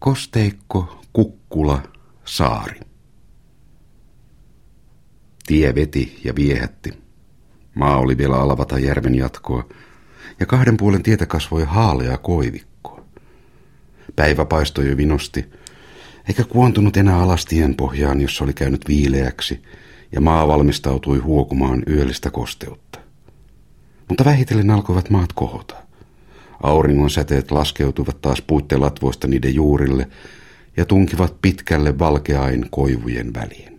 Kosteikko, kukkula, saari. Tie veti ja viehätti. Maa oli vielä alavata järven jatkoa, ja kahden puolen tietä kasvoi haalea koivikko. Päivä paistoi jo vinosti, eikä kuontunut enää alastien pohjaan, jossa oli käynyt viileäksi, ja maa valmistautui huokumaan yöllistä kosteutta. Mutta vähitellen alkoivat maat kohota. Auringon säteet laskeutuivat taas puitten latvoista niiden juurille ja tunkivat pitkälle valkeain koivujen väliin.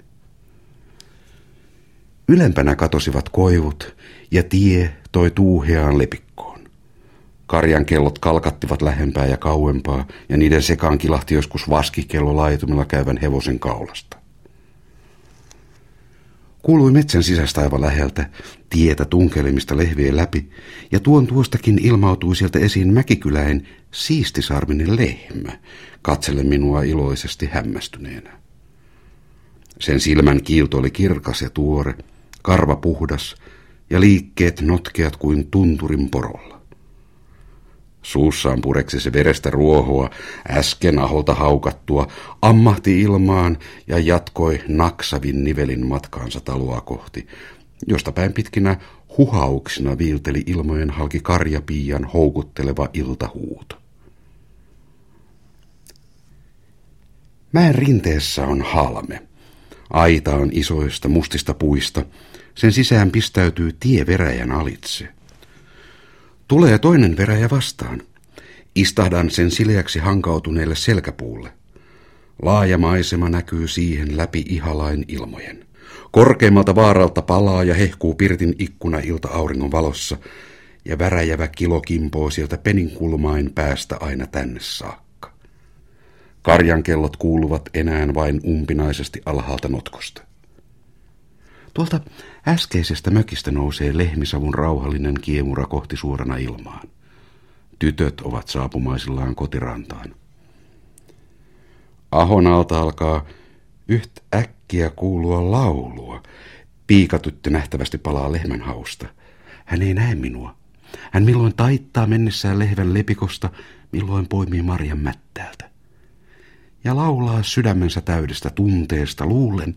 Ylempänä katosivat koivut ja tie toi tuuheaan lepikkoon. Karjan kellot kalkattivat lähempää ja kauempaa ja niiden sekaan kilahti joskus vaskikello laitumilla käyvän hevosen kaulasta. Kuului metsän sisästä aivan läheltä tietä tunkelemista lehvien läpi, ja tuon tuostakin ilmautui sieltä esiin mäkikyläin siistisarminen lehmä, katselle minua iloisesti hämmästyneenä. Sen silmän kiilto oli kirkas ja tuore, karva puhdas ja liikkeet notkeat kuin tunturin porolla. Suussaan pureksi se verestä ruohoa, äsken aholta haukattua, ammahti ilmaan ja jatkoi naksavin nivelin matkaansa taloa kohti, josta päin pitkinä huhauksina viilteli ilmojen halki karjapiian houkutteleva iltahuuto. Mäen rinteessä on halme. Aita on isoista mustista puista. Sen sisään pistäytyy tie veräjän alitse. Tulee toinen veräjä vastaan. Istahdan sen sileäksi hankautuneelle selkäpuulle. Laaja maisema näkyy siihen läpi ihalain ilmojen. Korkeimmalta vaaralta palaa ja hehkuu pirtin ikkuna ilta auringon valossa, ja väräjävä kilo kimpoo sieltä peninkulmain päästä aina tänne saakka. Karjan kellot kuuluvat enää vain umpinaisesti alhaalta notkosta. Tuolta äskeisestä mökistä nousee lehmisavun rauhallinen kiemura kohti suorana ilmaan. Tytöt ovat saapumaisillaan kotirantaan. Ahon alta alkaa yht äkkiä kuulua laulua. Piikatyttö nähtävästi palaa lehmän hausta. Hän ei näe minua. Hän milloin taittaa mennessään lehvän lepikosta, milloin poimii Marjan mättäältä. Ja laulaa sydämensä täydestä tunteesta luulen,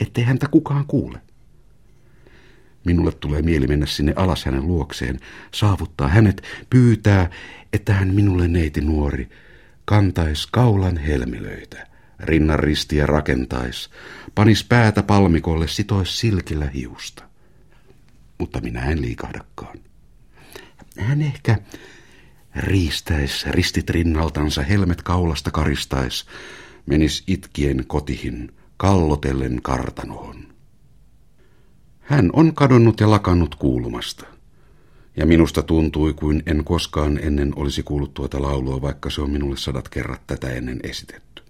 ettei häntä kukaan kuule. Minulle tulee mieli mennä sinne alas hänen luokseen, saavuttaa hänet, pyytää, että hän minulle neiti nuori kantais kaulan helmilöitä, rinnan ristiä rakentais, panis päätä palmikolle, sitois silkillä hiusta. Mutta minä en liikahdakaan. Hän ehkä riistäis ristit rinnaltansa, helmet kaulasta karistais, menis itkien kotihin, kallotellen kartanoon. Hän on kadonnut ja lakannut kuulumasta. Ja minusta tuntui, kuin en koskaan ennen olisi kuullut tuota laulua, vaikka se on minulle sadat kerrat tätä ennen esitetty.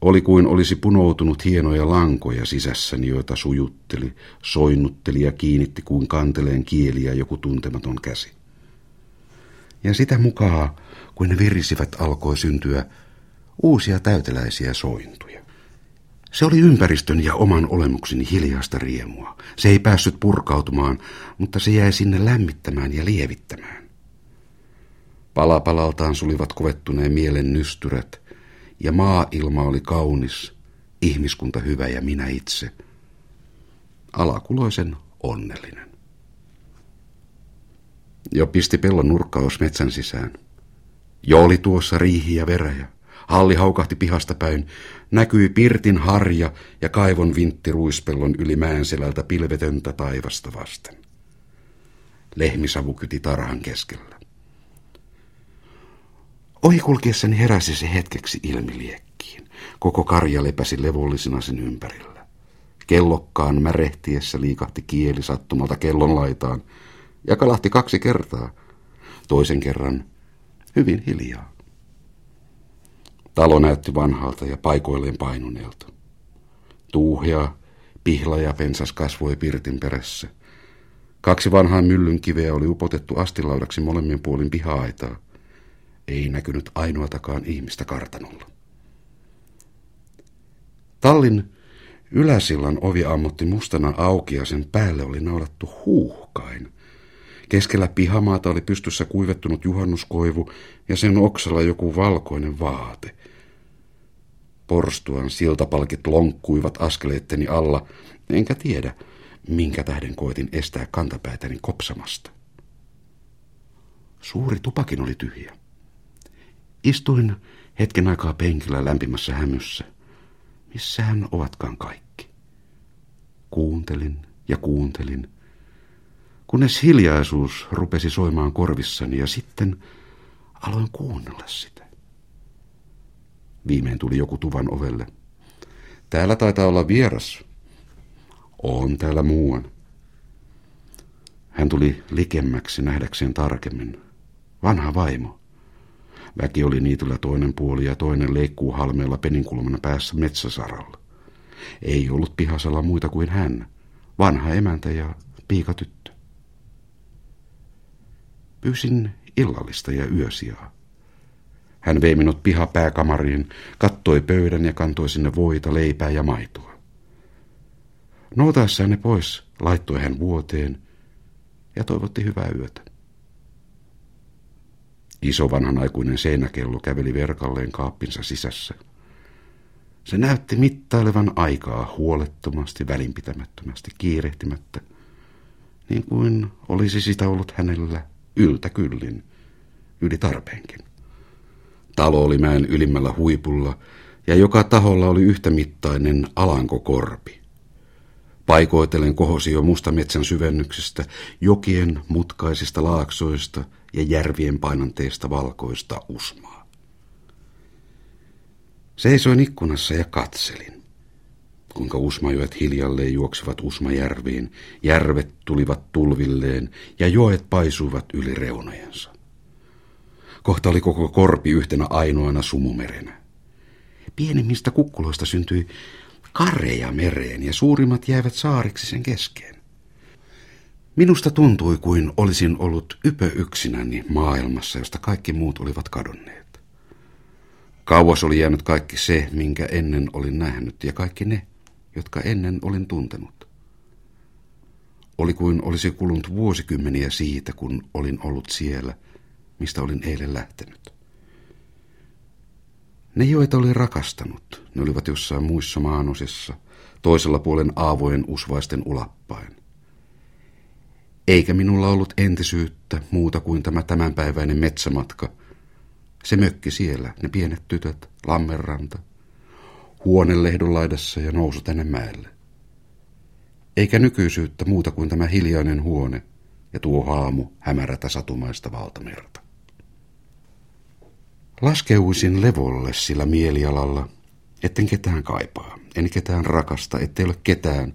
Oli kuin olisi punoutunut hienoja lankoja sisässäni, joita sujutteli, soinnutteli ja kiinnitti kuin kanteleen kieliä joku tuntematon käsi. Ja sitä mukaan, kuin ne virisivät, alkoi syntyä uusia täyteläisiä sointuja. Se oli ympäristön ja oman olemukseni hiljaista riemua. Se ei päässyt purkautumaan, mutta se jäi sinne lämmittämään ja lievittämään. Palapalaltaan sulivat kovettuneen mielen nystyrät, ja maa-ilma oli kaunis, ihmiskunta hyvä ja minä itse. Alakuloisen onnellinen. Jo pisti pellon nurkkaus metsän sisään. Jo oli tuossa riihi ja veräjä. Halli haukahti pihasta päin. Näkyi pirtin harja ja kaivon vintti ruispellon yli mäen selältä pilvetöntä taivasta vasten. Lehmisavu kyti tarhan keskellä. Ohi kulkiessani heräsi se hetkeksi ilmiliekkiin. Koko karja lepäsi levollisena sen ympärillä. Kellokkaan märehtiessä liikahti kieli sattumalta kellon laitaan ja kalahti kaksi kertaa. Toisen kerran hyvin hiljaa. Talo näytti vanhalta ja paikoilleen painuneelta. Tuuhea, pihla ja pensas kasvoi pirtin perässä. Kaksi vanhaa myllynkiveä oli upotettu astilaudaksi molemmin puolin piha-aitaa. Ei näkynyt ainoatakaan ihmistä kartanolla. Tallin yläsillan ovi ammotti mustana auki ja sen päälle oli naulattu huuhkain. Keskellä pihamaata oli pystyssä kuivettunut juhannuskoivu ja sen oksalla joku valkoinen vaate. Porstuan siltapalkit lonkkuivat askeleitteni alla, enkä tiedä, minkä tähden koitin estää kantapäätäni kopsamasta. Suuri tupakin oli tyhjä. Istuin hetken aikaa penkillä lämpimässä hämyssä. Missähän ovatkaan kaikki? Kuuntelin ja kuuntelin, kunnes hiljaisuus rupesi soimaan korvissani ja sitten aloin kuunnella sitä. Viimein tuli joku tuvan ovelle. Täällä taitaa olla vieras. On täällä muuan. Hän tuli likemmäksi nähdäkseen tarkemmin. Vanha vaimo. Väki oli niityllä toinen puoli ja toinen leikkuu halmeella peninkulmana päässä metsäsaralla. Ei ollut pihasalla muita kuin hän, vanha emäntä ja piikatyttö. Pyysin illallista ja yösijaa. Hän vei minut pihapääkamariin, kattoi pöydän ja kantoi sinne voita, leipää ja maitoa. Noutaessaan ne pois, laittoi hän vuoteen ja toivotti hyvää yötä. Iso vanhanaikuinen seinäkello käveli verkalleen kaappinsa sisässä. Se näytti mittailevan aikaa huolettomasti, välinpitämättömästi, kiirehtimättä, niin kuin olisi sitä ollut hänellä yltä kyllin, yli tarpeenkin. Talo oli mäen ylimmällä huipulla, ja joka taholla oli yhtämittainen alankokorpi. Paikoitellen kohosi jo mustametsän syvennyksestä, jokien mutkaisista laaksoista ja järvien painanteista valkoista usmaa. Seisoin ikkunassa ja katselin, kuinka usmajoet hiljalleen juoksivat usmajärviin, järvet tulivat tulvilleen ja joet paisuivat yli reunojensa. Kohta oli koko korpi yhtenä ainoana sumumerenä. Pienimmistä kukkuloista syntyi kareja mereen ja suurimmat jäivät saariksi sen keskeen. Minusta tuntui kuin olisin ollut ypö yksinäni maailmassa, josta kaikki muut olivat kadonneet. Kauas oli jäänyt kaikki se, minkä ennen olin nähnyt, ja kaikki ne, jotka ennen olin tuntenut. Oli kuin olisi kulunut vuosikymmeniä siitä, kun olin ollut siellä, mistä olin eilen lähtenyt. Ne, joita olin rakastanut, ne olivat jossain muissa maanosissa, toisella puolen aavojen usvaisten ulappain. Eikä minulla ollut entisyyttä muuta kuin tämä tämänpäiväinen metsämatka. Se mökki siellä, ne pienet tytöt, lammenranta, huone lehdon laidassa ja nousu tänne mäelle. Eikä nykyisyyttä muuta kuin tämä hiljainen huone ja tuo haamu hämärätä satumaista valtamerta. Laskeuisin levolle sillä mielialalla, etten ketään kaipaa, en ketään rakasta, ettei ole ketään,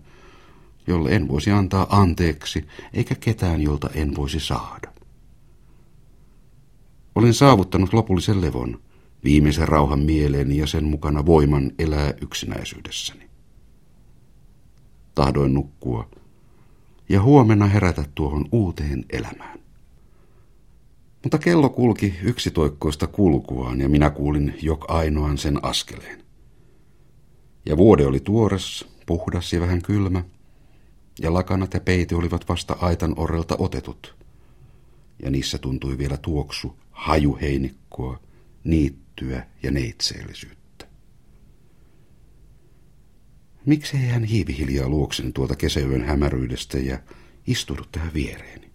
jolle en voisi antaa anteeksi, eikä ketään, jolta en voisi saada. Olen saavuttanut lopullisen levon, viimeisen rauhan mieleeni ja sen mukana voiman elää yksinäisyydessäni. Tahdoin nukkua ja huomenna herätä tuohon uuteen elämään. Mutta kello kulki yksitoikkoista kulkuaan ja minä kuulin jok ainoan sen askeleen. Ja vuode oli tuores, puhdas ja vähän kylmä, ja lakanat ja peite olivat vasta aitan orrelta otetut. Ja niissä tuntui vielä tuoksu hajuheinikkoa, niittyä ja neitseellisyyttä. Miksei hän hiivi hiljaa luoksen tuolta kesäyön hämäryydestä ja istudu tähän viereeni?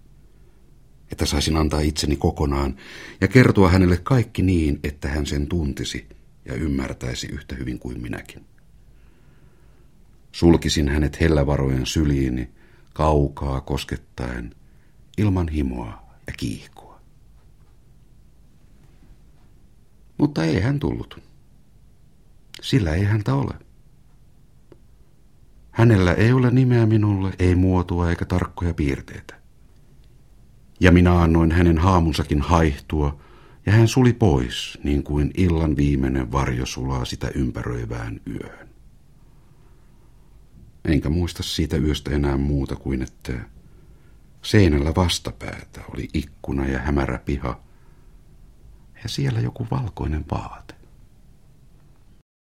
Että saisin antaa itseni kokonaan ja kertoa hänelle kaikki niin, että hän sen tuntisi ja ymmärtäisi yhtä hyvin kuin minäkin. Sulkisin hänet hellävarojen syliini, kaukaa koskettaen, ilman himoa ja kiihkoa. Mutta ei hän tullut. Sillä ei häntä ole. Hänellä ei ole nimeä minulle, ei muotoa eikä tarkkoja piirteitä. Ja minä annoin hänen haamunsakin haihtua, ja hän suli pois, niin kuin illan viimeinen varjo sulaa sitä ympäröivään yöhön. Enkä muista siitä yöstä enää muuta kuin, että seinällä vastapäätä oli ikkuna ja hämärä piha, ja siellä joku valkoinen vaate.